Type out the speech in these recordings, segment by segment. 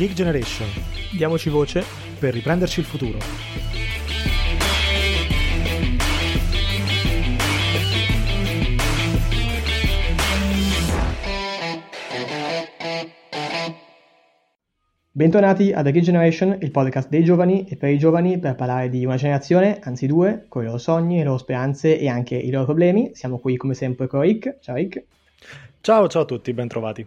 Geek Generation. Diamoci voce per riprenderci il futuro. Bentornati a The Geek Generation, il podcast dei giovani e per i giovani per parlare di una generazione, anzi due, con i loro sogni, le loro speranze e anche i loro problemi. Siamo qui come sempre con Rick. Ciao Rick. Ciao, ciao a tutti, bentrovati.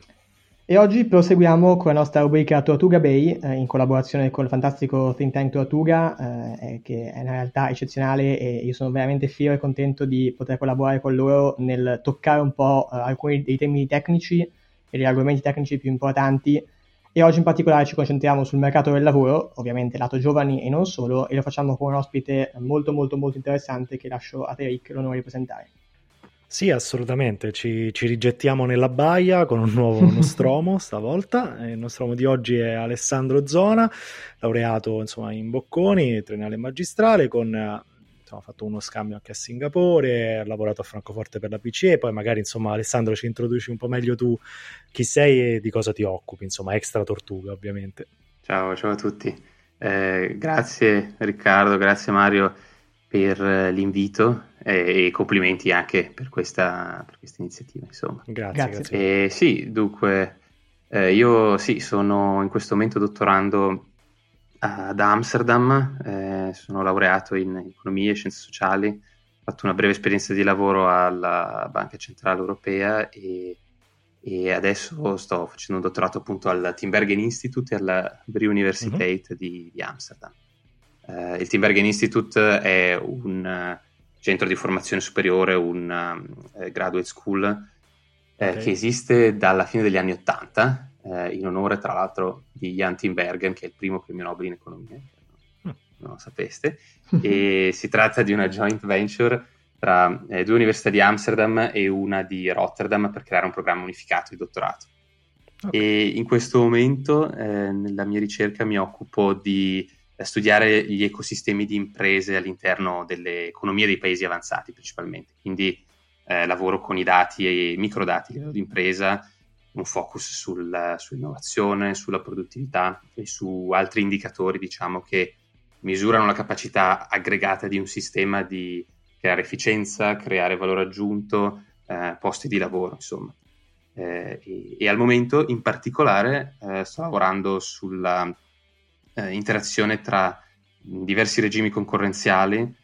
E oggi proseguiamo con la nostra rubrica Tortuga Bay eh, in collaborazione con il fantastico think tank Tortuga eh, che è una realtà eccezionale e io sono veramente fiero e contento di poter collaborare con loro nel toccare un po' eh, alcuni dei temi tecnici e degli argomenti tecnici più importanti e oggi in particolare ci concentriamo sul mercato del lavoro, ovviamente lato giovani e non solo, e lo facciamo con un ospite molto molto molto interessante che lascio a te Rick l'onore di presentare. Sì, assolutamente, ci, ci, rigettiamo nella baia con un nuovo nostromo stavolta. Il nostromo di oggi è Alessandro Zona, laureato insomma, in Bocconi, triennale magistrale, con insomma, ha fatto uno scambio anche a Singapore, ha lavorato a Francoforte per la PCE, poi magari insomma Alessandro ci introduci un po' meglio tu chi sei e di cosa ti occupi, insomma extra tortuga ovviamente. Ciao, ciao a tutti, eh, grazie Riccardo, grazie Mario per l'invito e, e complimenti anche per questa, per questa iniziativa. Insomma. Grazie. grazie. E, sì, dunque, eh, io sì, sono in questo momento dottorando ad Amsterdam, eh, sono laureato in economia e scienze sociali, ho fatto una breve esperienza di lavoro alla Banca Centrale Europea e, e adesso sto facendo un dottorato appunto al Timbergen Institute e alla Bree Universiteit uh-huh. di, di, Amsterdam. Uh, il Timbergen Institute è un uh, centro di formazione superiore, un uh, graduate school okay. che esiste dalla fine degli anni Ottanta eh, in onore tra l'altro di Jan Tinbergen, che è il primo premio Nobel in economia, mm. non lo sapeste, e si tratta di una joint venture tra eh, due università di Amsterdam e una di Rotterdam per creare un programma unificato di dottorato. Okay. E in questo momento eh, nella mia ricerca mi occupo di eh, studiare gli ecosistemi di imprese all'interno delle economie dei paesi avanzati principalmente, quindi eh, lavoro con i dati e i microdati a livello di impresa, un focus sul, sull'innovazione, sulla produttività e su altri indicatori, diciamo, che misurano la capacità aggregata di un sistema di creare efficienza, creare valore aggiunto, eh, posti di lavoro, insomma. Eh, e, e, al momento, in particolare, eh, sto lavorando sulla eh, interazione tra diversi regimi concorrenziali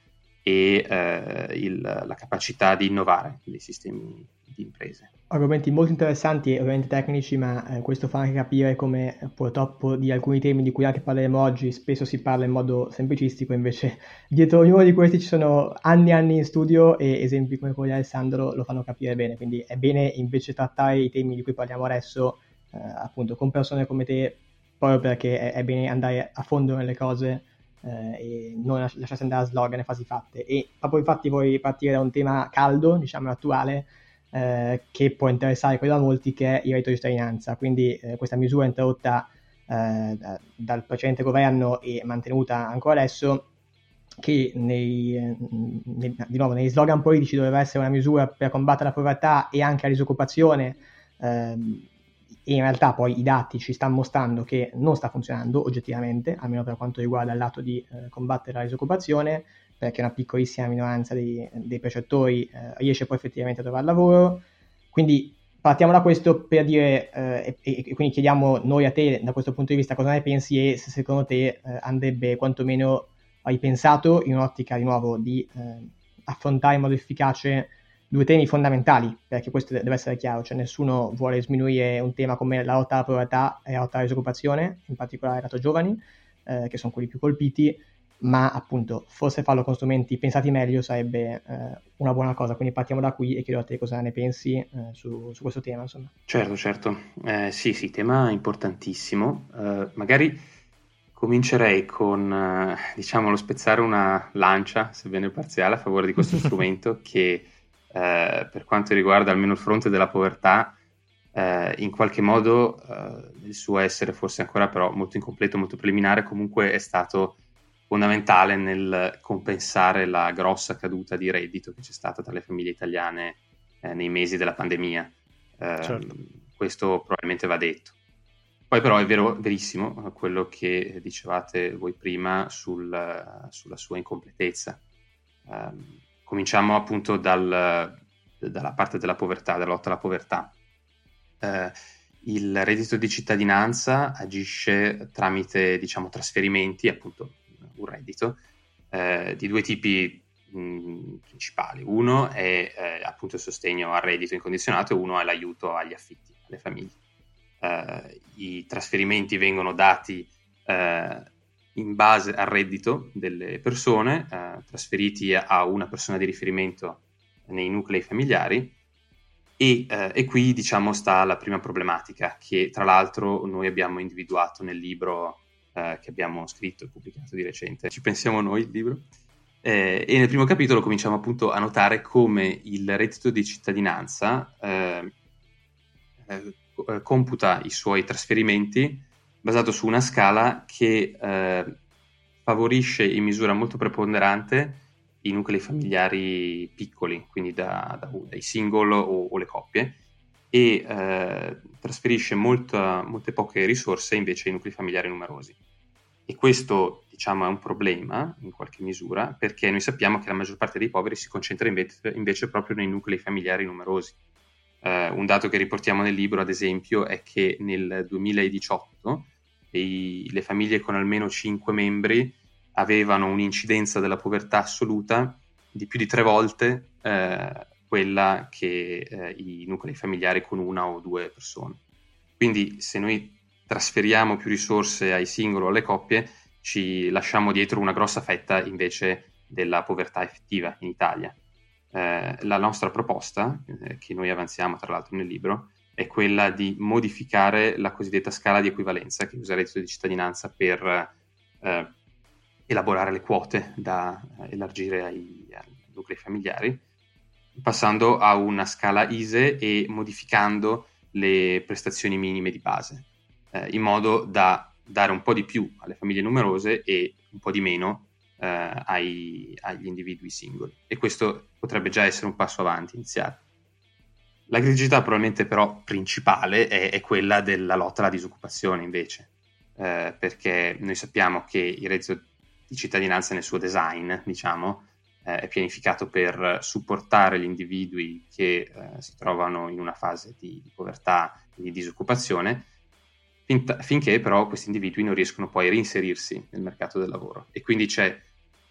e eh, il, la capacità di innovare dei sistemi di imprese. Argomenti molto interessanti e ovviamente tecnici, ma eh, questo fa anche capire come eh, purtroppo di alcuni temi di cui anche parleremo oggi spesso si parla in modo semplicistico, invece dietro ognuno di questi ci sono anni e anni in studio e esempi come quelli di Alessandro lo fanno capire bene, quindi è bene invece trattare i temi di cui parliamo adesso eh, appunto con persone come te, proprio perché è, è bene andare a fondo nelle cose eh, e non lasciarsi andare a slogan e fasi fatte. E proprio infatti vuoi partire da un tema caldo, diciamo attuale, eh, che può interessare quello a molti, che è il reddito di cittadinanza. Quindi eh, questa misura introdotta eh, dal precedente governo e mantenuta ancora adesso, che nei, nei, di nuovo negli slogan politici doveva essere una misura per combattere la povertà e anche la disoccupazione, ehm, e in realtà poi i dati ci stanno mostrando che non sta funzionando oggettivamente, almeno per quanto riguarda il lato di eh, combattere la disoccupazione, perché una piccolissima minoranza dei, dei precettori eh, riesce poi effettivamente a trovare lavoro. Quindi partiamo da questo per dire, eh, e, e, quindi chiediamo noi a te da questo punto di vista cosa ne pensi e se secondo te eh, andrebbe quantomeno ripensato in un'ottica di nuovo di eh, affrontare in modo efficace due temi fondamentali, perché questo deve essere chiaro, cioè nessuno vuole sminuire un tema come la lotta alla povertà e la lotta alla disoccupazione, in particolare lato giovani, eh, che sono quelli più colpiti, ma appunto forse farlo con strumenti pensati meglio sarebbe eh, una buona cosa, quindi partiamo da qui e chiedo a te cosa ne pensi eh, su, su, questo tema. Insomma. Certo, certo, eh, sì, sì, tema importantissimo, eh, magari comincerei con, eh, diciamo, lo spezzare una lancia, sebbene parziale, a favore di questo strumento che eh, per quanto riguarda almeno il fronte della povertà, in qualche modo il suo essere forse ancora però molto incompleto, molto preliminare, comunque è stato fondamentale nel compensare la grossa caduta di reddito che c'è stata tra le famiglie italiane eh, nei mesi della pandemia. Eh, certo. Questo probabilmente va detto. Poi però è vero, verissimo quello che dicevate voi prima sul, sulla sua incompletezza. Um, cominciamo appunto dal, dalla parte della povertà, della lotta alla povertà. Uh, il reddito di cittadinanza agisce tramite diciamo, trasferimenti, appunto un reddito, eh, di due tipi mh, principali. Uno è eh, appunto il sostegno al reddito incondizionato e uno è l'aiuto agli affitti, alle famiglie eh, i trasferimenti vengono dati eh, in base al reddito delle persone, eh, trasferiti a una persona di riferimento nei nuclei familiari. E, eh, e, qui diciamo sta la prima problematica che tra l'altro noi abbiamo individuato nel libro eh, che abbiamo scritto e pubblicato di recente. Ci pensiamo noi il libro. Eh, e nel primo capitolo cominciamo appunto a notare come il reddito di cittadinanza eh, eh, eh, computa i suoi trasferimenti basato su una scala che eh, favorisce in misura molto preponderante i nuclei familiari piccoli, quindi da, da, dai single o, o, le coppie, e eh, trasferisce molta, molte poche risorse invece ai nuclei familiari numerosi. E questo diciamo, è un problema in qualche misura perché noi sappiamo che la maggior parte dei poveri si concentra invece, invece proprio nei nuclei familiari numerosi Uh, un dato che riportiamo nel libro, ad esempio, è che nel 2018 i, le famiglie con almeno 5 membri avevano un'incidenza della povertà assoluta di più di tre volte uh, quella che uh, i nuclei familiari con una o due persone. Quindi se noi trasferiamo più risorse ai singoli o alle coppie, ci lasciamo dietro una grossa fetta invece della povertà effettiva in Italia eh, la nostra proposta, eh, che noi avanziamo tra l'altro nel libro, è quella di modificare la cosiddetta scala di equivalenza che usa il reddito di cittadinanza per eh, elaborare le quote da eh, elargire ai, ai, nuclei familiari, passando a una scala ISE e modificando le prestazioni minime di base, eh, in modo da dare un po' di più alle famiglie numerose e un po' di meno eh, ai, agli individui singoli e questo potrebbe già essere un passo avanti iniziale. La criticità probabilmente però principale è, è quella della lotta alla disoccupazione invece, eh, perché noi sappiamo che il reddito di cittadinanza nel suo design, diciamo, eh, è pianificato per supportare gli individui che eh, si trovano in una fase di, di povertà e di disoccupazione, finché però questi individui non riescono poi a reinserirsi nel mercato del lavoro. E quindi c'è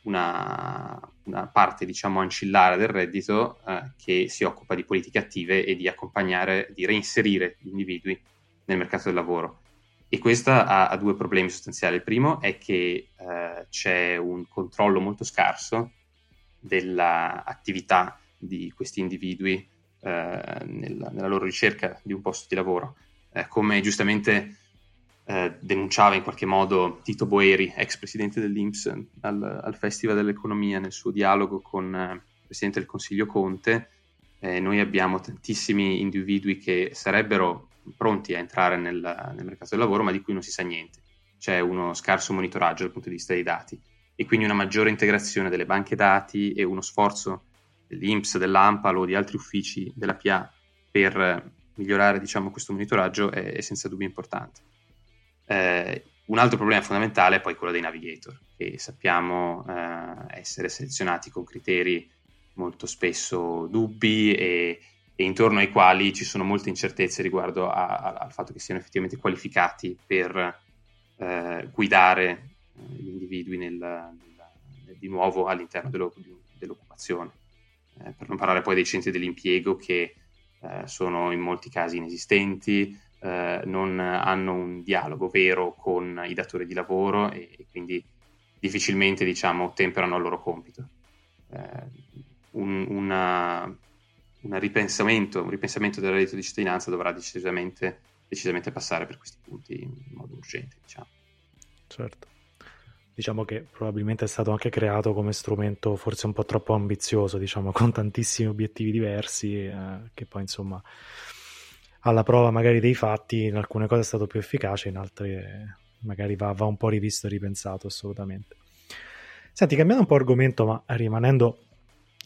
una, una parte diciamo ancillare del reddito eh, che si occupa di politiche attive e di accompagnare, di reinserire gli individui nel mercato del lavoro. E questa ha, ha due problemi sostanziali. Il primo è che eh, c'è un controllo molto scarso dell'attività di questi individui eh, nella, nella, loro ricerca di un posto di lavoro. Eh, come giustamente eh, denunciava in qualche modo Tito Boeri, ex presidente dell'Inps, al, al Festival dell'Economia nel suo dialogo con eh, il presidente del Consiglio Conte. Eh, noi abbiamo tantissimi individui che sarebbero pronti a entrare nel, nel, mercato del lavoro, ma di cui non si sa niente. C'è uno scarso monitoraggio dal punto di vista dei dati e quindi una maggiore integrazione delle banche dati e uno sforzo dell'Inps, dell'AMPAL o di altri uffici della PA per migliorare diciamo, questo monitoraggio è, è senza dubbio importante. Eh, un altro problema fondamentale è poi quello dei navigator, che sappiamo eh, essere selezionati con criteri molto spesso dubbi e, e, intorno ai quali ci sono molte incertezze riguardo a, a, al fatto che siano effettivamente qualificati per eh, guidare eh, gli individui nel, nel, di nuovo all'interno dello, dell'occupazione. Eh, per non parlare poi dei centri dell'impiego che eh, sono in molti casi inesistenti, eh, non hanno un dialogo vero con i datori di lavoro e, e quindi difficilmente diciamo, temperano il loro compito. Eh, un, una, una ripensamento, un ripensamento del reddito di cittadinanza dovrà decisamente, decisamente passare per questi punti in modo urgente. Diciamo. Certo. Diciamo che probabilmente è stato anche creato come strumento forse un po' troppo ambizioso, diciamo, con tantissimi obiettivi diversi, eh, che poi insomma alla prova magari dei fatti, in alcune cose è stato più efficace, in altre magari va, va un po' rivisto e ripensato assolutamente. Senti, cambiando un po' argomento, ma rimanendo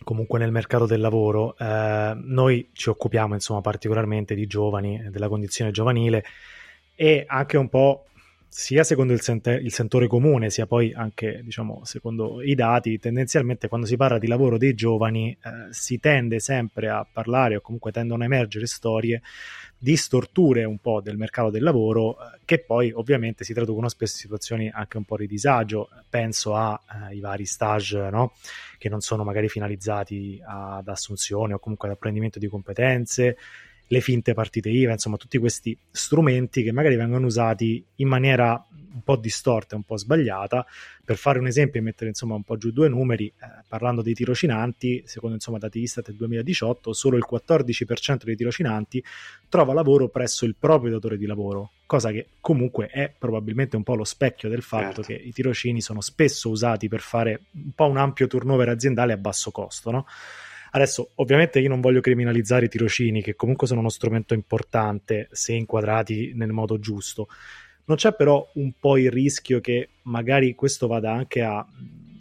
comunque nel mercato del lavoro, eh, noi ci occupiamo insomma particolarmente di giovani, della condizione giovanile e anche un po' sia secondo il, sente- il, sentore comune, sia poi anche diciamo, secondo i dati, tendenzialmente quando si parla di lavoro dei giovani eh, si tende sempre a parlare o comunque tendono a emergere storie di storture un po' del mercato del lavoro eh, che poi ovviamente si traducono spesso in situazioni anche un po' di disagio. Penso ai eh, vari stage no? che non sono magari finalizzati ad assunzione o comunque ad apprendimento di competenze le finte partite IVA, insomma tutti questi strumenti che magari vengono usati in maniera un po' distorta, un po' sbagliata. Per fare un esempio e mettere insomma un po' giù due numeri, eh, parlando dei tirocinanti, secondo insomma dati Istat del 2018, solo il 14% dei tirocinanti trova lavoro presso il proprio datore di lavoro, cosa che comunque è probabilmente un po' lo specchio del fatto certo. che i tirocini sono spesso usati per fare un po' un ampio turnover aziendale a basso costo, no? Adesso, ovviamente, io non voglio criminalizzare i tirocini, che comunque sono uno strumento importante se inquadrati nel modo giusto. Non c'è però un po' il rischio che magari questo vada anche a,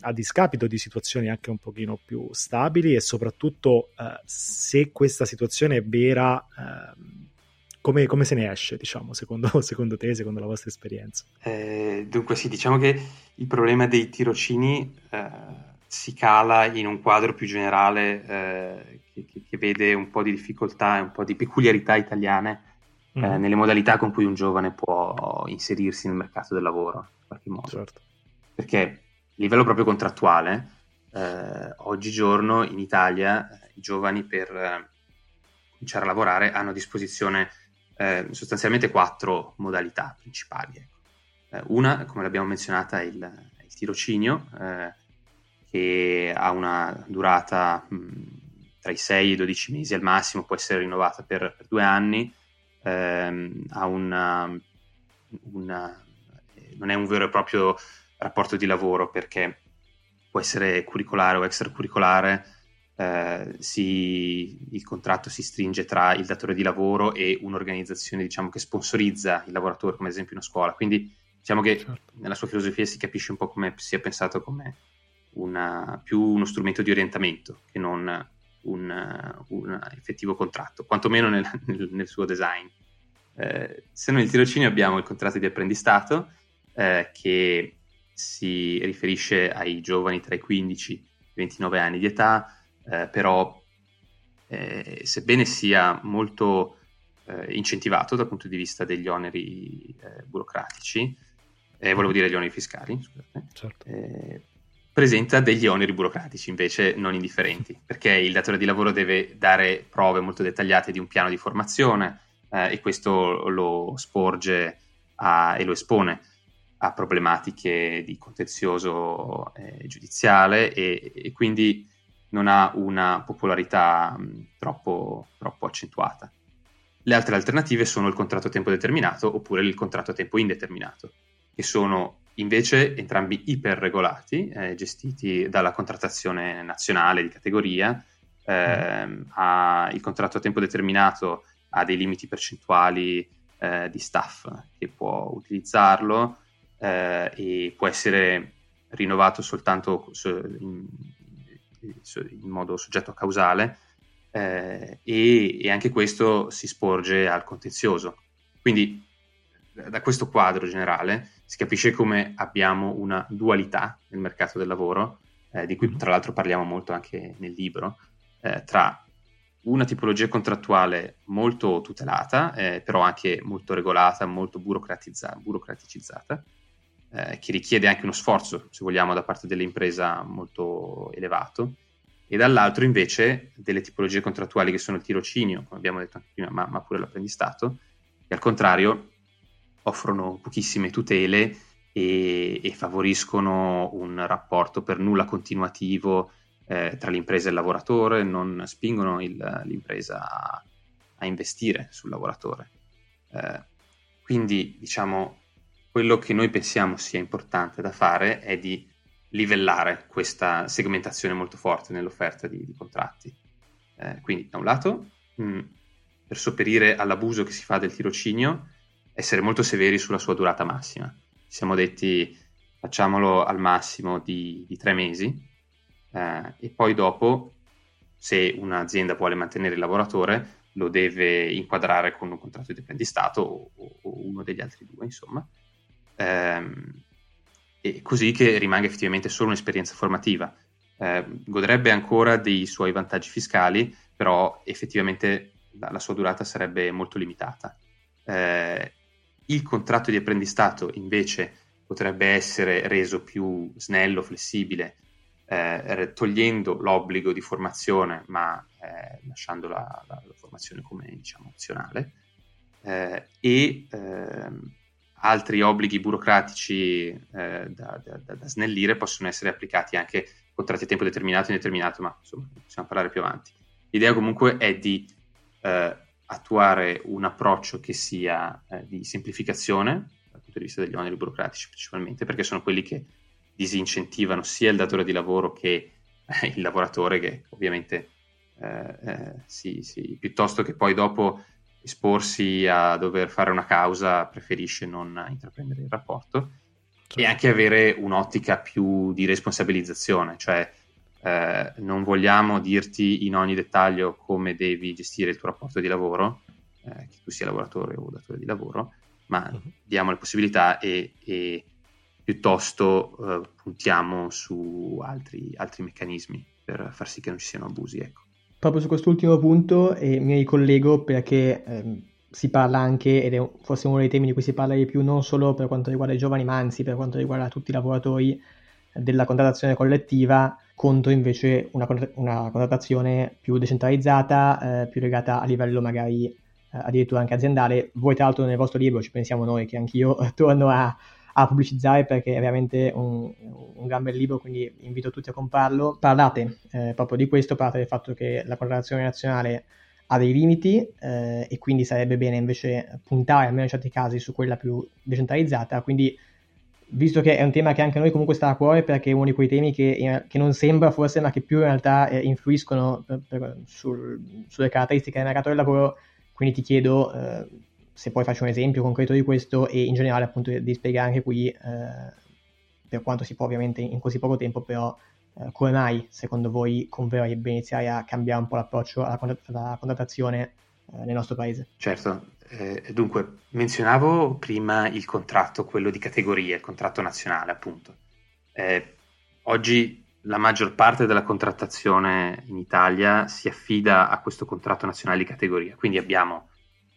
a discapito di situazioni anche un pochino più stabili e soprattutto eh, se questa situazione è vera, eh, come, come, se ne esce, diciamo, secondo, secondo, te, secondo la vostra esperienza? Eh, dunque sì, diciamo che il problema dei tirocini eh, si cala in un quadro più generale eh, che, che, vede un po' di difficoltà e un po' di peculiarità italiane mm. eh, nelle modalità con cui un giovane può inserirsi nel mercato del lavoro, in qualche modo. Certo. Perché a livello proprio contrattuale, eh, oggigiorno in Italia eh, i giovani per eh, cominciare a lavorare hanno a disposizione eh, sostanzialmente quattro modalità principali. Ecco. una, come l'abbiamo menzionata, è il, il tirocinio, che ha una durata mh, tra i 6 e i 12 mesi al massimo, può essere rinnovata per, per due anni, ehm, ha una, una, non è un vero e proprio rapporto di lavoro perché può essere curricolare o extracurricolare, eh, si, il contratto si stringe tra il datore di lavoro e un'organizzazione diciamo, che sponsorizza il lavoratore, come ad esempio una scuola. Quindi diciamo che certo. nella sua filosofia si capisce un po' come sia pensato come una, più uno strumento di orientamento che non un, un effettivo contratto, quantomeno nel, nel, nel suo design. Eh, se noi il tirocinio abbiamo il contratto di apprendistato eh, che si riferisce ai giovani tra i 15 e i 29 anni di età, eh, però eh, sebbene sia molto eh, incentivato dal punto di vista degli oneri eh, burocratici, volevo dire gli oneri fiscali, scusate, certo presenta degli oneri burocratici invece non indifferenti, perché il datore di lavoro deve dare prove molto dettagliate di un piano di formazione eh, e questo lo sporge a, e lo espone a problematiche di contenzioso eh, giudiziale e, e, quindi non ha una popolarità mh, troppo, troppo accentuata. Le altre alternative sono il contratto a tempo determinato oppure il contratto a tempo indeterminato, che sono invece entrambi iperregolati, eh, gestiti dalla contrattazione nazionale di categoria. Eh, ha, il contratto a tempo determinato ha dei limiti percentuali eh, di staff che può utilizzarlo eh, e può essere rinnovato soltanto in, in modo soggetto a causale eh, e, e anche questo si sporge al contenzioso. Quindi da questo quadro generale si capisce come abbiamo una dualità nel mercato del lavoro, eh, di cui mm-hmm. tra l'altro parliamo molto anche nel libro, eh, tra una tipologia contrattuale molto tutelata, eh, però anche molto regolata, molto burocratizza- burocraticizzata, eh, che richiede anche uno sforzo, se vogliamo, da parte dell'impresa molto elevato, e dall'altro invece delle tipologie contrattuali che sono il tirocinio, come abbiamo detto anche prima, ma, ma pure l'apprendistato, che al contrario offrono pochissime tutele e, e favoriscono un rapporto per nulla continuativo eh, tra l'impresa e il lavoratore, non spingono il, l'impresa a, a, investire sul lavoratore. Eh, quindi, diciamo, quello che noi pensiamo sia importante da fare è di livellare questa segmentazione molto forte nell'offerta di, di contratti. Eh, quindi, da un lato, mh, mm, per sopperire all'abuso che si fa del tirocinio, essere molto severi sulla sua durata massima. Ci siamo detti facciamolo al massimo di, di tre mesi eh, e poi dopo, se un'azienda vuole mantenere il lavoratore, lo deve inquadrare con un contratto di apprendistato o, o uno degli altri due, insomma, ehm, e così che rimanga effettivamente solo un'esperienza formativa. Eh, godrebbe ancora dei suoi vantaggi fiscali, però effettivamente la, la sua durata sarebbe molto limitata. Eh, il contratto di apprendistato invece potrebbe essere reso più snello, flessibile, eh, togliendo l'obbligo di formazione, ma eh, lasciando la, la, la, formazione come diciamo, opzionale, eh, e ehm, altri obblighi burocratici eh, da, da, da, snellire possono essere applicati anche contratti a tempo determinato e indeterminato, ma insomma possiamo parlare più avanti. L'idea comunque è di eh, attuare un approccio che sia eh, di semplificazione dal punto di vista degli oneri burocratici principalmente, perché sono quelli che disincentivano sia il datore di lavoro che eh, il lavoratore, che ovviamente eh, eh, sì, sì, piuttosto che poi dopo esporsi a dover fare una causa, preferisce non intraprendere il rapporto e anche avere un'ottica più di responsabilizzazione, cioè eh, non vogliamo dirti in ogni dettaglio come devi gestire il tuo rapporto di lavoro, eh, che tu sia lavoratore o datore di lavoro, ma uh-huh. diamo le possibilità e, e piuttosto eh, puntiamo su altri, altri, meccanismi per far sì che non ci siano abusi. Ecco. Proprio su quest'ultimo punto mi ricollego perché ehm, si parla anche, ed è forse uno dei temi di cui si parla di più, non solo per quanto riguarda i giovani, ma anzi per quanto riguarda tutti i lavoratori della contrattazione collettiva, contro invece una, una contrattazione più decentralizzata, eh, più legata a livello magari eh, addirittura anche aziendale. Voi tra l'altro nel vostro libro ci pensiamo noi, che anch'io torno a, a pubblicizzare perché è veramente un, un, gran bel libro, quindi invito tutti a comprarlo. Parlate eh, proprio di questo, parlate del fatto che la contrattazione nazionale ha dei limiti eh, e quindi sarebbe bene invece puntare almeno in certi casi su quella più decentralizzata, quindi visto che è un tema che anche a noi comunque sta a cuore perché è uno di quei temi che, eh, che non sembra forse ma che più in realtà eh, influiscono per, per, sul, sulle caratteristiche del mercato del lavoro, quindi ti chiedo eh, se poi faccio un esempio concreto di questo e in generale appunto di spiegare anche qui eh, per quanto si può ovviamente in così poco tempo però eh, come mai secondo voi converrebbe iniziare a cambiare un po' l'approccio alla, alla contrattazione eh, nel nostro paese? Certo, eh, dunque menzionavo prima il contratto, quello di categoria, il contratto nazionale appunto. Eh, oggi la maggior parte della contrattazione in Italia si affida a questo contratto nazionale di categoria, quindi abbiamo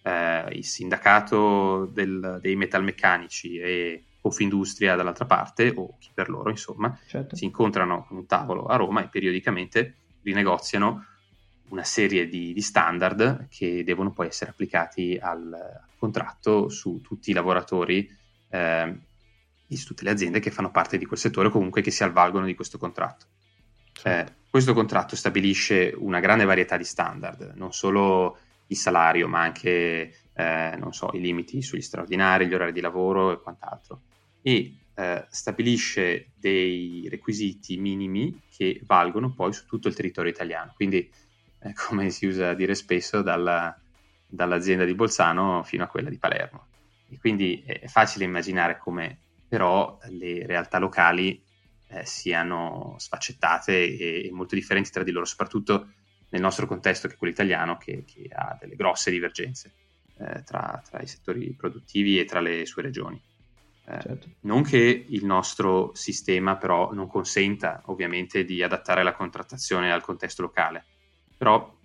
eh, il sindacato del, dei metalmeccanici e Confindustria dall'altra parte, o chi per loro, insomma, certo. si incontrano con un tavolo a Roma e periodicamente rinegoziano una serie di, di standard che devono poi essere applicati al, al contratto su tutti i lavoratori eh, di tutte le aziende che fanno parte di quel settore o comunque che si avvalgono di questo contratto. Certo. Eh, questo contratto stabilisce una grande varietà di standard, non solo il salario, ma anche eh, so, i limiti sugli straordinari, gli orari di lavoro e quant'altro e eh, stabilisce dei requisiti minimi che valgono poi su tutto il territorio italiano. Quindi, come si usa dire spesso, dalla, dall'azienda di Bolzano fino a quella di Palermo. E quindi è facile immaginare come però le realtà locali eh, siano sfaccettate e, e, molto differenti tra di loro, soprattutto nel nostro contesto che è quello italiano, che, che ha delle grosse divergenze eh, tra, tra i settori produttivi e tra le sue regioni. Eh, certo. Non che il nostro sistema però non consenta ovviamente di adattare la contrattazione al contesto locale, però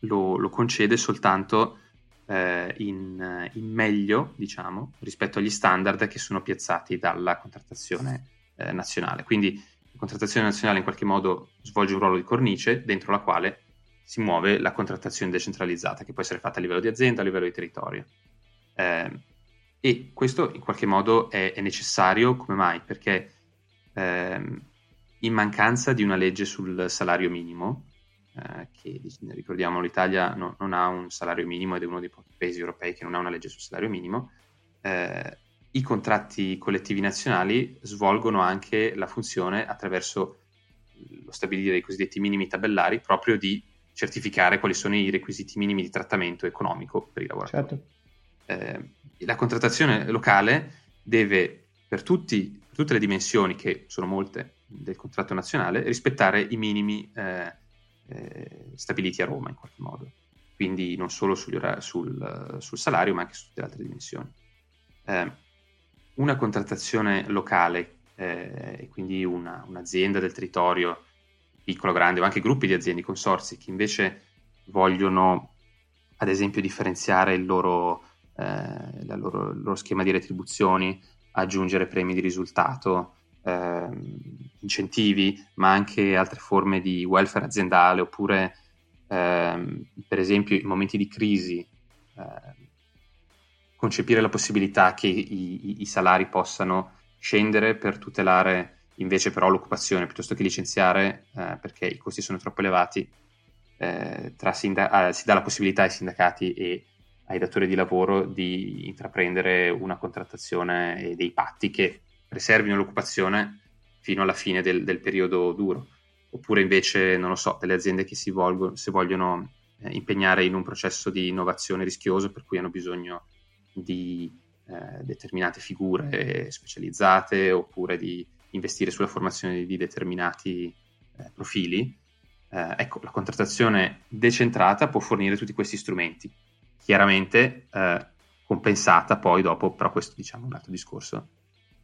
lo, lo concede soltanto eh, in, in, meglio, diciamo, rispetto agli standard che sono piazzati dalla contrattazione eh, nazionale. Quindi la contrattazione nazionale in qualche modo svolge un ruolo di cornice dentro la quale si muove la contrattazione decentralizzata, che può essere fatta a livello di azienda, a livello di territorio. Eh, e questo in qualche modo è, è necessario, come mai? Perché ehm, in mancanza di una legge sul salario minimo, eh, che ricordiamo l'Italia no, non ha un salario minimo ed è uno dei pochi paesi europei che non ha una legge sul salario minimo, eh, i contratti collettivi nazionali svolgono anche la funzione attraverso lo stabilire i cosiddetti minimi tabellari proprio di certificare quali sono i requisiti minimi di trattamento economico per i lavoratori. Certo. Eh, la contrattazione locale deve, per, tutti, per, tutte le dimensioni, che sono molte del contratto nazionale, rispettare i minimi eh, eh, stabiliti a Roma in qualche modo. quindi non solo sul, sul, salario ma anche su tutte le altre dimensioni. Eh, una contrattazione locale eh, e quindi una, un'azienda del territorio, piccola, grande, o anche gruppi di aziende, consorsi, che invece vogliono ad esempio differenziare il loro, eh, loro, il loro schema di retribuzioni, aggiungere premi di risultato, eh, incentivi, ma anche altre forme di welfare aziendale, oppure eh, per esempio in momenti di crisi eh, concepire la possibilità che i, i, i, salari possano scendere per tutelare invece però l'occupazione piuttosto che licenziare eh, perché i costi sono troppo elevati, eh, sinda- si dà la possibilità ai sindacati e ai datori di lavoro di intraprendere una contrattazione e dei patti che preservino l'occupazione fino alla fine del, del periodo duro. Oppure invece, non lo so, delle aziende che si, volgono, si vogliono eh, impegnare in un processo di innovazione rischioso per cui hanno bisogno di eh, determinate figure specializzate oppure di investire sulla formazione di determinati eh, profili. Eh, ecco, la contrattazione decentrata può fornire tutti questi strumenti, chiaramente eh, compensata poi dopo, però questo diciamo è un altro discorso,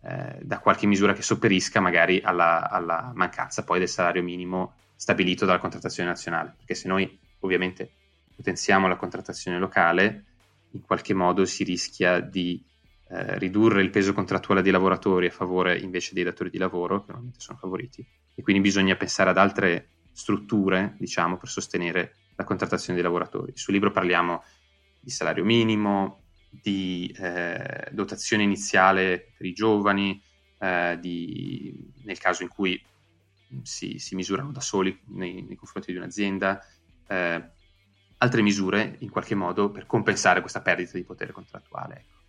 eh, da qualche misura che sopperisca magari alla, alla, mancanza poi del salario minimo stabilito dalla contrattazione nazionale, perché se noi ovviamente potenziamo la contrattazione locale, in qualche modo si rischia di eh, ridurre il peso contrattuale dei lavoratori a favore invece dei datori di lavoro, che normalmente sono favoriti, e quindi bisogna pensare ad altre strutture, diciamo, per sostenere la contrattazione dei lavoratori. Sul libro parliamo di salario minimo, di eh, dotazione iniziale per i giovani, eh, di, nel caso in cui si, si misurano da soli nei, nei confronti di un'azienda, eh, altre misure in qualche modo per compensare questa perdita di potere contrattuale. Ecco.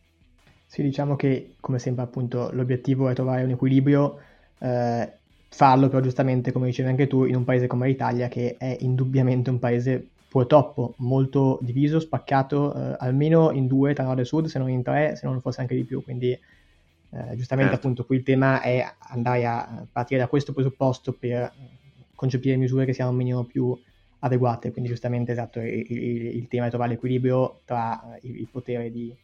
Sì, diciamo che come sempre appunto l'obiettivo è trovare un equilibrio, eh, farlo però giustamente come dicevi anche tu in un paese come l'Italia che è indubbiamente un paese purtroppo molto diviso, spaccato eh, almeno in due tra nord e sud, se non in tre, se non forse anche di più. Quindi eh, giustamente certo. appunto qui il tema è andare a partire da questo presupposto per concepire misure che siano un minimo più adeguate. Quindi giustamente esatto, il, il, il tema è trovare l'equilibrio tra il, il potere di,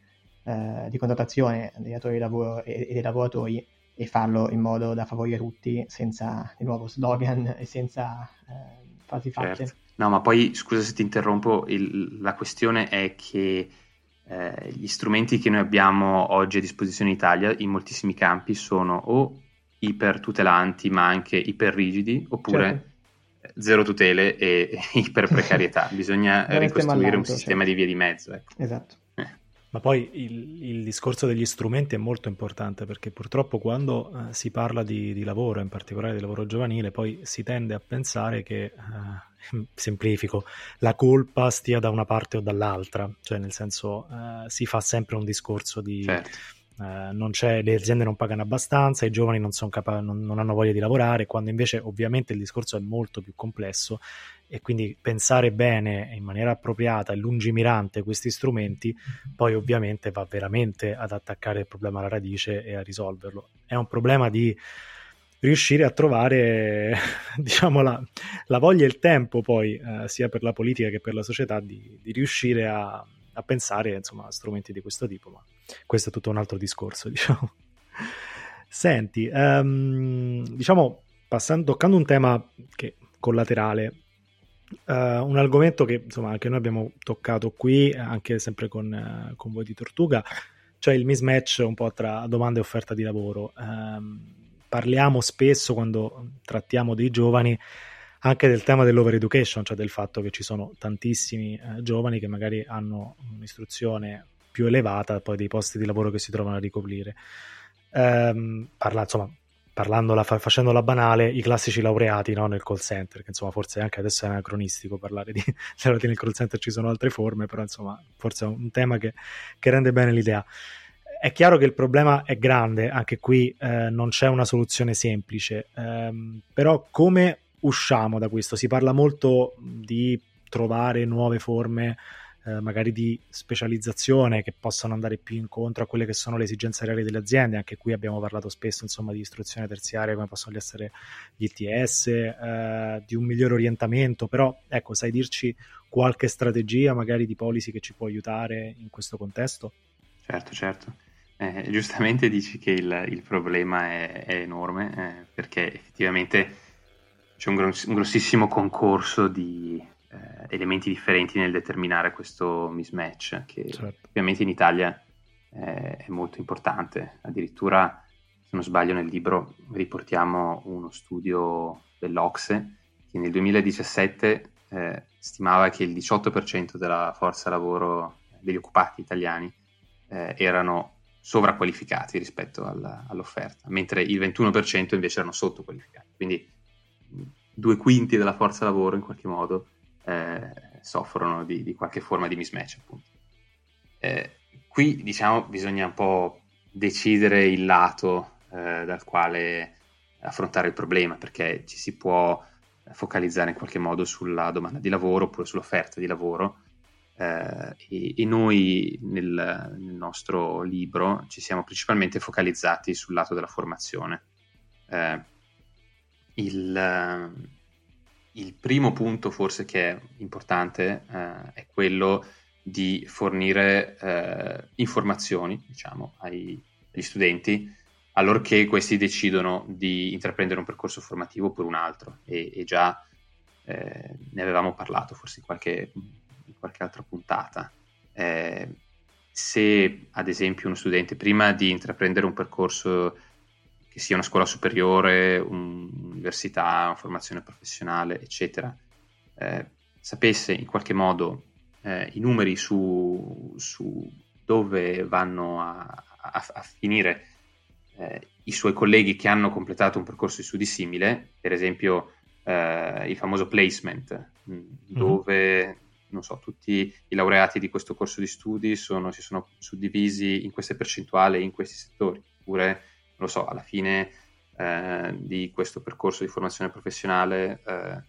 eh, di, contrattazione dei datori di lavoro e, e dei lavoratori e farlo in modo da favorire tutti senza di nuovo slogan e senza eh, frasi fatte. No, ma poi scusa se ti interrompo, il, la questione è che eh, gli strumenti che noi abbiamo oggi a disposizione in Italia in moltissimi campi sono o iper tutelanti ma anche iper rigidi oppure certo. zero tutele e, e iper precarietà. Bisogna ricostruire un sistema certo. di vie di mezzo. Ecco. Esatto. Ma poi il, il, discorso degli strumenti è molto importante perché purtroppo quando eh, si parla di, di, lavoro, in particolare di lavoro giovanile, poi si tende a pensare che, eh, semplifico, la colpa stia da una parte o dall'altra, cioè nel senso eh, si fa sempre un discorso di... Certo. Eh, le aziende non pagano abbastanza, i giovani non, capa- non, non hanno voglia di lavorare, quando invece ovviamente il discorso è molto più complesso e quindi pensare bene in maniera appropriata e lungimirante questi strumenti poi ovviamente va veramente ad attaccare il problema alla radice e a risolverlo. È un problema di riuscire a trovare diciamo la, la voglia e il tempo poi eh, sia per la politica che per la società di, di riuscire a, a, pensare insomma a strumenti di questo tipo ma questo è tutto un altro discorso diciamo senti um, diciamo passando, toccando un tema che collaterale Uh, un argomento che insomma anche noi abbiamo toccato qui, anche sempre con, uh, con voi di Tortuga, cioè il mismatch un po' tra domanda e offerta di lavoro. Uh, parliamo spesso quando trattiamo dei giovani anche del tema dell'over education, cioè del fatto che ci sono tantissimi eh, giovani che magari hanno un'istruzione più elevata, poi dei posti di lavoro che si trovano a ricoprire. Um, parla, insomma, parlandola, facendola banale, i classici laureati no, nel call center, che insomma forse anche adesso è anacronistico parlare di laureati nel call center, ci sono altre forme, però insomma forse è un tema che, che rende bene l'idea. È chiaro che il problema è grande, anche qui eh, non c'è una soluzione semplice, ehm, però come usciamo da questo? Si parla molto di trovare nuove forme eh, magari di specializzazione che possano andare più incontro a quelle che sono le esigenze reali delle aziende. Anche qui abbiamo parlato spesso insomma, di istruzione terziaria, come possono essere gli ITS, eh, di un migliore orientamento, però ecco, sai dirci qualche strategia magari di policy che ci può aiutare in questo contesto? Certo, certo. Eh, giustamente dici che il, il problema è, è enorme eh, perché effettivamente c'è un, gross, un grossissimo concorso di eh, elementi differenti nel determinare questo mismatch che certo. ovviamente in Italia eh, è molto importante. Addirittura, se non sbaglio, nel libro riportiamo uno studio dell'Ocse che nel 2017 eh, stimava che il 18% della forza lavoro degli occupati italiani eh, erano sovraqqualificati rispetto alla, all'offerta, mentre il 21% invece erano sottoqualificati. Quindi due quinti della forza lavoro in qualche modo eh, soffrono di, di, qualche forma di mismatch. Appunto. Eh, qui diciamo bisogna un po' decidere il lato eh, dal quale affrontare il problema, perché ci si può focalizzare in qualche modo sulla domanda di lavoro oppure sull'offerta di lavoro eh, e, e, noi nel, nel, nostro libro ci siamo principalmente focalizzati sul lato della formazione. Eh, il, il, primo punto forse che è importante eh, è quello di fornire eh, informazioni diciamo, ai, agli studenti allorché questi decidono di intraprendere un percorso formativo per un altro e, e già eh, ne avevamo parlato forse in qualche qualche altra puntata. Eh, se ad esempio uno studente prima di intraprendere un percorso che sia una scuola superiore, un'università, una formazione professionale, eccetera, eh, sapesse in qualche modo eh, i numeri su, su, dove vanno a, a, a finire eh, i suoi colleghi che hanno completato un percorso di studi simile, per esempio eh, il famoso placement, mm, dove mm-hmm non so, tutti i laureati di questo corso di studi sono, si sono suddivisi in queste percentuali, in questi settori, oppure, lo so, alla fine eh, di questo percorso di formazione professionale eh,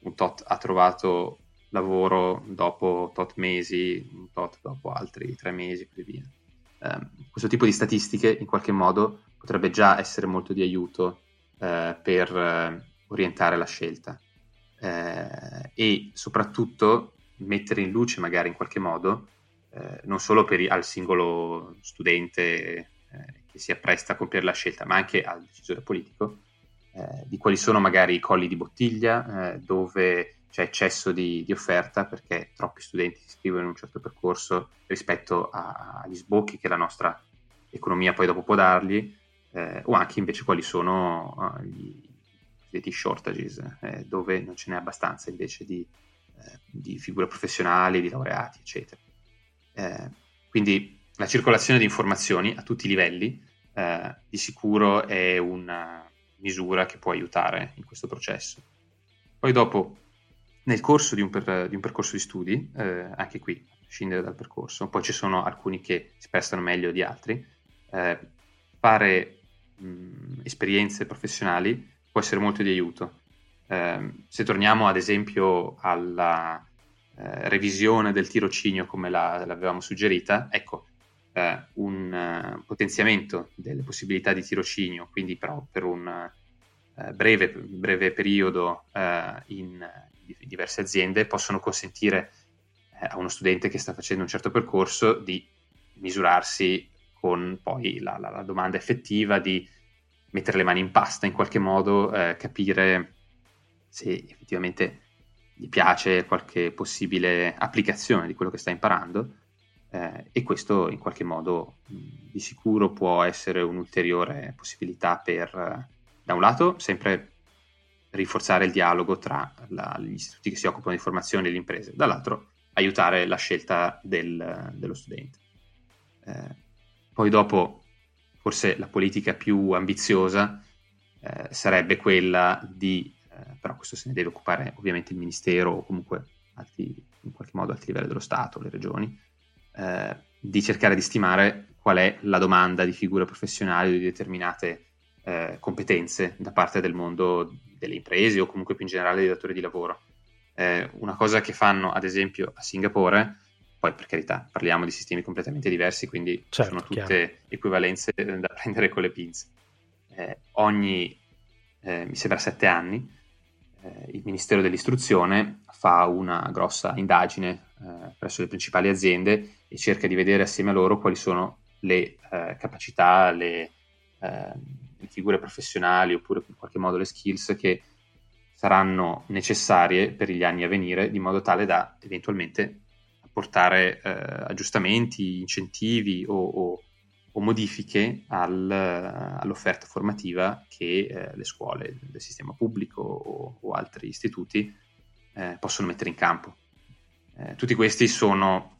un tot ha trovato lavoro dopo tot mesi, un tot dopo altri tre mesi e così via. Eh, questo tipo di statistiche in qualche modo potrebbe già essere molto di aiuto eh, per eh, orientare la scelta. Eh, e soprattutto mettere in luce magari in qualche modo, non solo per, al singolo studente che si appresta a compiere la scelta, ma anche al decisore politico, eh, di quali sono magari i colli di bottiglia, eh, dove c'è eccesso di, di, offerta perché troppi studenti si iscrivono in un certo percorso rispetto a, agli sbocchi che la nostra economia poi dopo può dargli, eh, o anche invece quali sono uh, gli cosiddetti shortages, eh, dove non ce n'è abbastanza invece di, eh, di figure professionali, di laureati, eccetera. Quindi la circolazione di informazioni a tutti i livelli eh, di sicuro è una misura che può aiutare in questo processo. Poi dopo, nel corso di un, per, di un percorso di studi, eh, anche qui, a prescindere dal percorso, poi ci sono alcuni che si prestano meglio di altri, eh, fare mh, esperienze professionali può essere molto di aiuto eh, se torniamo ad esempio alla eh, revisione del tirocinio come la, l'avevamo suggerita, ecco, eh, un uh, potenziamento delle possibilità di tirocinio, quindi però per un uh, breve, breve, periodo uh, in, diverse aziende, possono consentire a uno studente che sta facendo un certo percorso di misurarsi con poi la, la, la domanda effettiva, di mettere le mani in pasta in qualche modo, capire se effettivamente gli piace qualche possibile applicazione di quello che sta imparando eh, e questo in qualche modo di sicuro può essere un'ulteriore possibilità per, da un lato, sempre rinforzare il dialogo tra la, gli istituti che si occupano di formazione e le imprese, dall'altro aiutare la scelta del, dello studente. Eh, poi dopo, forse la politica più ambiziosa eh, sarebbe quella di eh, però questo se ne deve occupare ovviamente il Ministero o comunque alti, in qualche modo altri livelli dello Stato, le regioni, eh, di cercare di stimare qual è la domanda di figure professionali di determinate eh, competenze da parte del mondo delle imprese o comunque più in generale dei datori di lavoro. Eh, una cosa che fanno ad esempio a Singapore poi per carità parliamo di sistemi completamente diversi, quindi certo, sono tutte chiaro. equivalenze da prendere con le pinze. Eh, ogni, eh, mi sembra, sette anni, eh, il Ministero dell'Istruzione fa una grossa indagine presso le principali aziende e cerca di vedere assieme a loro quali sono le eh, capacità, le, ehm, le, figure professionali oppure in qualche modo le skills che saranno necessarie per gli anni a venire di modo tale da eventualmente apportare eh, aggiustamenti, incentivi o, o, o modifiche al, all'offerta formativa che eh, le scuole del sistema pubblico o, o altri istituti eh, possono mettere in campo. Eh, tutti questi sono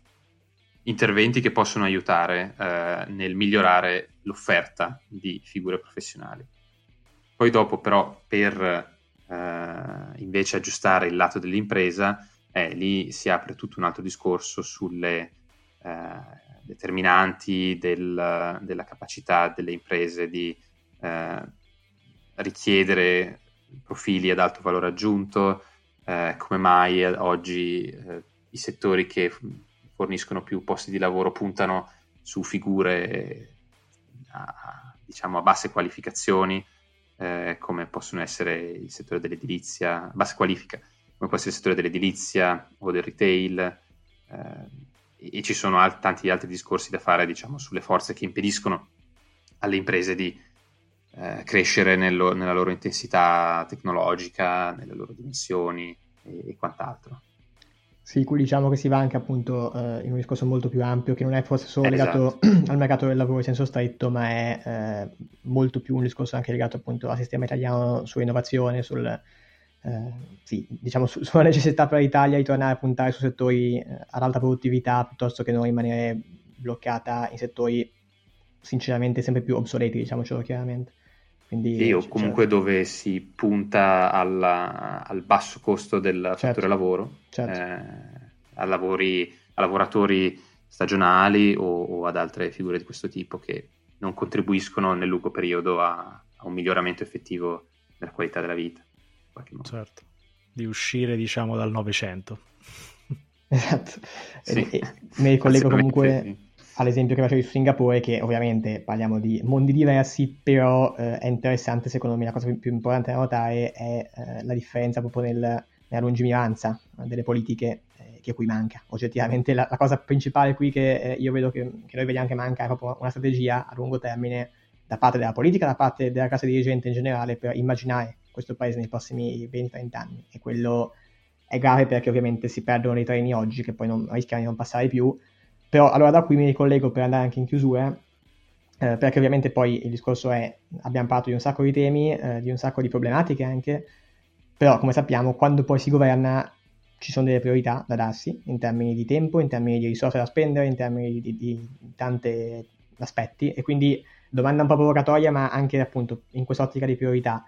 interventi che possono aiutare eh, nel migliorare l'offerta di figure professionali. Poi dopo però per eh, invece aggiustare il lato dell'impresa, eh, lì si apre tutto un altro discorso sulle eh, determinanti del, della capacità delle imprese di eh, richiedere profili ad alto valore aggiunto, eh, come mai oggi i settori che forniscono più posti di lavoro puntano su figure a, diciamo a basse qualificazioni eh, come possono essere il settore dell'edilizia, bassa qualifica, come può essere il settore dell'edilizia o del retail eh, e ci sono al- tanti altri discorsi da fare diciamo sulle forze che impediscono alle imprese di eh, crescere nello, nella loro intensità tecnologica, nelle loro dimensioni e, e quant'altro. Sì, qui diciamo che si va anche appunto eh, in un discorso molto più ampio, che non è forse solo legato esatto. al mercato del lavoro in senso stretto, ma è eh, molto più un discorso anche legato appunto al sistema italiano sull'innovazione, sul, eh, sì, diciamo su, sulla necessità per l'Italia di tornare a puntare su settori eh, ad alta produttività piuttosto che non rimanere bloccata in settori sinceramente sempre più obsoleti, diciamocelo chiaramente. Quindi, sì, o comunque certo. dove si punta alla, al basso costo del certo. fattore lavoro, certo. eh, a, lavori, a, lavoratori stagionali o, o, ad altre figure di questo tipo che non contribuiscono nel lungo periodo a, a un miglioramento effettivo della qualità della vita. Certo, di uscire diciamo dal Novecento. Esatto, sì. e, e, mi ricollego comunque... Sì all'esempio che facevi su Singapore, che ovviamente parliamo di mondi diversi, però eh, è interessante, secondo me, la cosa più, importante da notare è eh, la differenza proprio nel, nella lungimiranza eh, delle politiche eh, che qui manca. Oggettivamente la, la, cosa principale qui che eh, io vedo che, che, noi vediamo che manca è proprio una strategia a lungo termine da parte della politica, da parte della classe dirigente in generale per immaginare questo paese nei prossimi 20-30 anni. E quello è grave perché ovviamente si perdono dei treni oggi che poi non, rischiano di non passare più però allora da qui mi ricollego per andare anche in chiusura, eh, perché ovviamente poi il discorso è, abbiamo parlato di un sacco di temi, eh, di un sacco di problematiche anche, però come sappiamo quando poi si governa ci sono delle priorità da darsi in termini di tempo, in termini di risorse da spendere, in termini di, di, di tanti aspetti e quindi domanda un po' provocatoria ma anche appunto in quest'ottica di priorità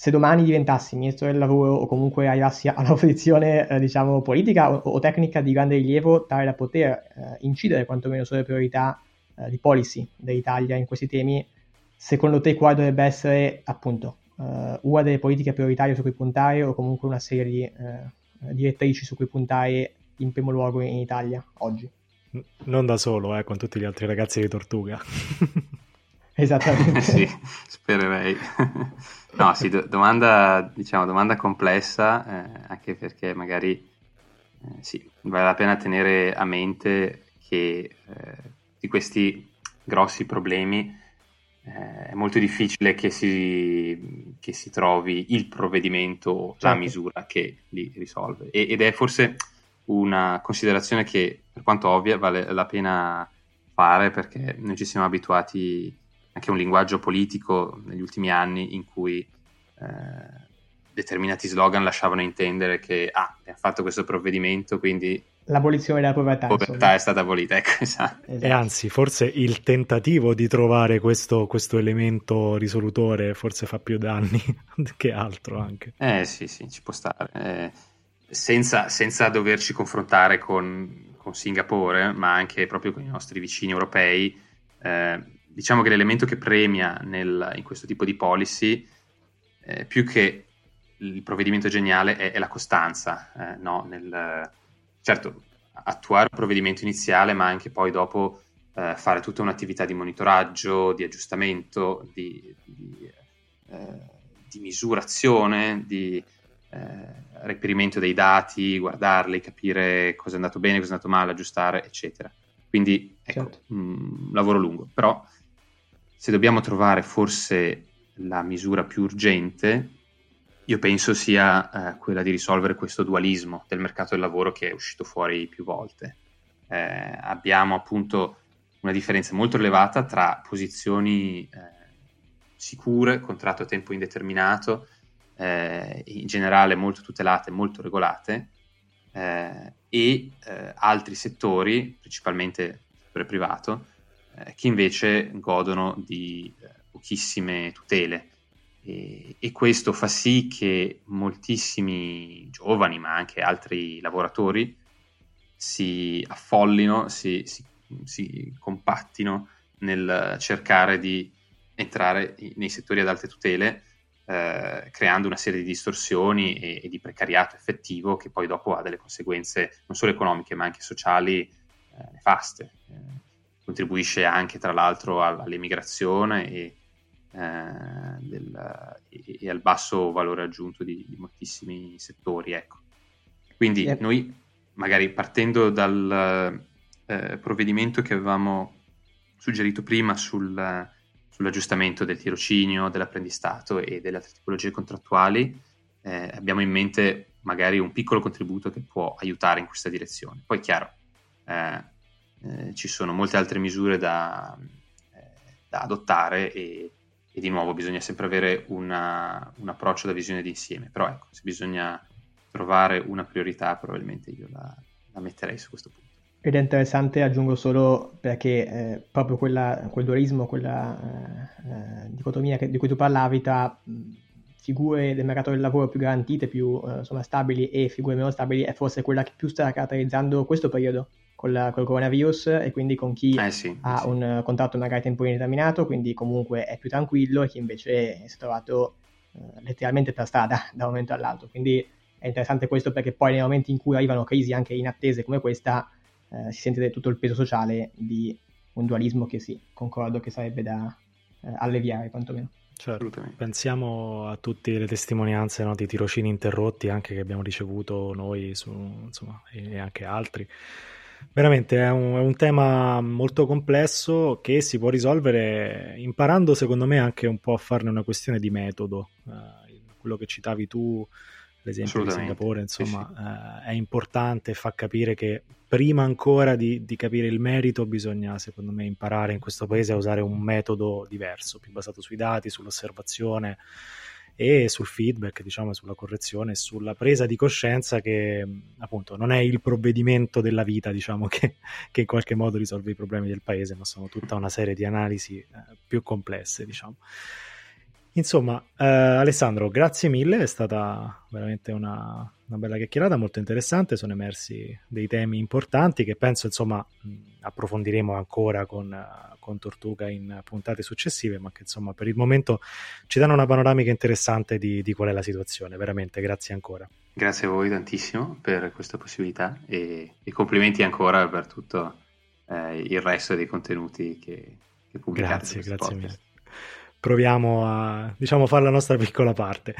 se domani diventassi ministro del lavoro o comunque arrivassi alla posizione eh, diciamo politica o, o, tecnica di grande rilievo tale da poter eh, incidere quantomeno sulle priorità eh, di policy dell'Italia in questi temi, secondo te quale dovrebbe essere appunto eh, una delle politiche prioritarie su cui puntare o comunque una serie di eh, direttrici su cui puntare in primo luogo in Italia oggi? Non da solo, eh, con tutti gli altri ragazzi di Tortuga. Esattamente. sì, spererei. no, sì, do- domanda, diciamo, domanda complessa, eh, anche perché magari eh, sì, vale la pena tenere a mente che eh, di questi grossi problemi eh, è molto difficile che si, che si, trovi il provvedimento, certo. la misura che li risolve. E, ed è forse una considerazione che, per quanto ovvia, vale la pena fare perché noi ci siamo abituati anche un linguaggio politico negli ultimi anni in cui eh, determinati slogan lasciavano intendere che ah, abbiamo fatto questo provvedimento, quindi l'abolizione della povertà. La povertà è stata abolita, ecco, esatto. esatto. E anzi, forse il tentativo di trovare questo, questo, elemento risolutore forse fa più danni che altro anche. Eh sì, sì, ci può stare. Eh, senza, senza, doverci confrontare con, con, Singapore, ma anche proprio con i nostri vicini europei, eh, diciamo che l'elemento che premia nel, in questo tipo di policy, eh, più che il provvedimento geniale, è, è la costanza. Eh, no? nel, certo, attuare un provvedimento iniziale, ma anche poi dopo eh, fare tutta un'attività di monitoraggio, di aggiustamento, di, di, eh, di misurazione, di eh, reperimento dei dati, guardarli, capire cosa è andato bene, cosa è andato male, aggiustare, eccetera. Quindi ecco, certo. un lavoro lungo, però se dobbiamo trovare forse la misura più urgente, io penso sia eh, quella di risolvere questo dualismo del mercato del lavoro che è uscito fuori più volte. Eh, abbiamo appunto una differenza molto elevata tra posizioni eh, sicure, contratto a tempo indeterminato, eh, in generale molto tutelate, molto regolate, eh, e eh, altri settori, principalmente il settore privato, che invece godono di pochissime tutele e, e, questo fa sì che moltissimi giovani, ma anche altri lavoratori, si affollino, si, si, si compattino nel cercare di entrare nei settori ad alte tutele, eh, creando una serie di distorsioni e, e, di precariato effettivo che poi dopo ha delle conseguenze non solo economiche ma anche sociali eh, nefaste. Eh, contribuisce anche tra l'altro all'emigrazione e, eh, del, e, e, al basso valore aggiunto di, di moltissimi settori. Ecco. Quindi yep. noi magari partendo dal eh, provvedimento che avevamo suggerito prima sul, sull'aggiustamento del tirocinio, dell'apprendistato e delle altre tipologie contrattuali, eh, abbiamo in mente magari un piccolo contributo che può aiutare in questa direzione. Poi chiaro, eh, eh, ci sono molte altre misure da, eh, da adottare e, e, di nuovo bisogna sempre avere una, un approccio da visione d'insieme, però ecco, se bisogna trovare una priorità probabilmente io la, la metterei su questo punto. Ed è interessante, aggiungo solo perché eh, proprio quella, quel dualismo, quella eh, dicotomia che, di cui tu parlavi tra figure del mercato del lavoro più garantite, più insomma, stabili e figure meno stabili è forse quella che più sta caratterizzando questo periodo con la, col coronavirus e quindi con chi eh sì, ha sì. un contratto magari a tempo indeterminato, quindi comunque è più tranquillo e chi invece si è trovato eh, letteralmente per strada da un momento all'altro. Quindi è interessante questo perché poi nei momenti in cui arrivano crisi anche inattese come questa eh, si sente tutto il peso sociale di un dualismo che sì, concordo che sarebbe da eh, alleviare quantomeno. Certo, pensiamo a tutte le testimonianze no, di tirocini interrotti anche che abbiamo ricevuto noi su, insomma, e anche altri Veramente è un, è un, tema molto complesso che si può risolvere imparando, secondo me, anche un po' a farne una questione di metodo. Uh, quello che citavi tu, l'esempio di Singapore, insomma, sì, sì. Uh, è importante, fa capire che prima ancora di, di, capire il merito bisogna, secondo me, imparare in questo paese a usare un metodo diverso, più basato sui dati, sull'osservazione e sul feedback, diciamo, sulla correzione, sulla presa di coscienza che appunto non è il provvedimento della vita, diciamo, che, che in qualche modo risolve i problemi del paese, ma sono tutta una serie di analisi eh, più complesse, diciamo. Insomma, eh, Alessandro, grazie mille, è stata veramente una, una, bella chiacchierata, molto interessante, sono emersi dei temi importanti che penso, insomma, approfondiremo ancora con, con Tortuga in puntate successive, ma che insomma per il momento ci danno una panoramica interessante di, di qual è la situazione, veramente, grazie ancora. Grazie a voi tantissimo per questa possibilità e, e complimenti ancora per tutto eh, il resto dei contenuti che, che pubblicate. Grazie, grazie mille proviamo a diciamo fare la nostra piccola parte.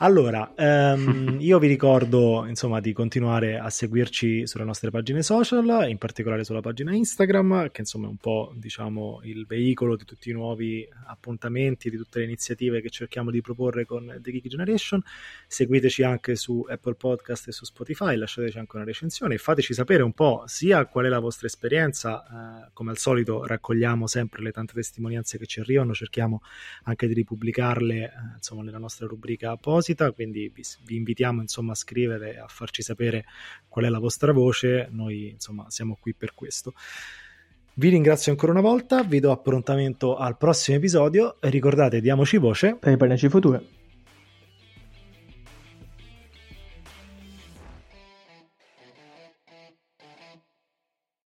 Allora, um, io vi ricordo insomma di continuare a seguirci sulle nostre pagine social, in particolare sulla pagina Instagram, che insomma è un po' diciamo il veicolo di tutti i nuovi appuntamenti, di tutte le iniziative che cerchiamo di proporre con The Geek Generation. Seguiteci anche su Apple Podcast e su Spotify, lasciateci anche una recensione e fateci sapere un po' sia qual è la vostra esperienza, eh, come al solito raccogliamo sempre le tante testimonianze che ci arrivano, cerchiamo anche di ripubblicarle eh, insomma nella nostra rubrica post apposita, quindi vi, vi invitiamo insomma a scrivere, a farci sapere qual è la vostra voce, noi insomma siamo qui per questo. Vi ringrazio ancora una volta, vi do appuntamento al prossimo episodio e ricordate, diamoci voce per i panici futuri.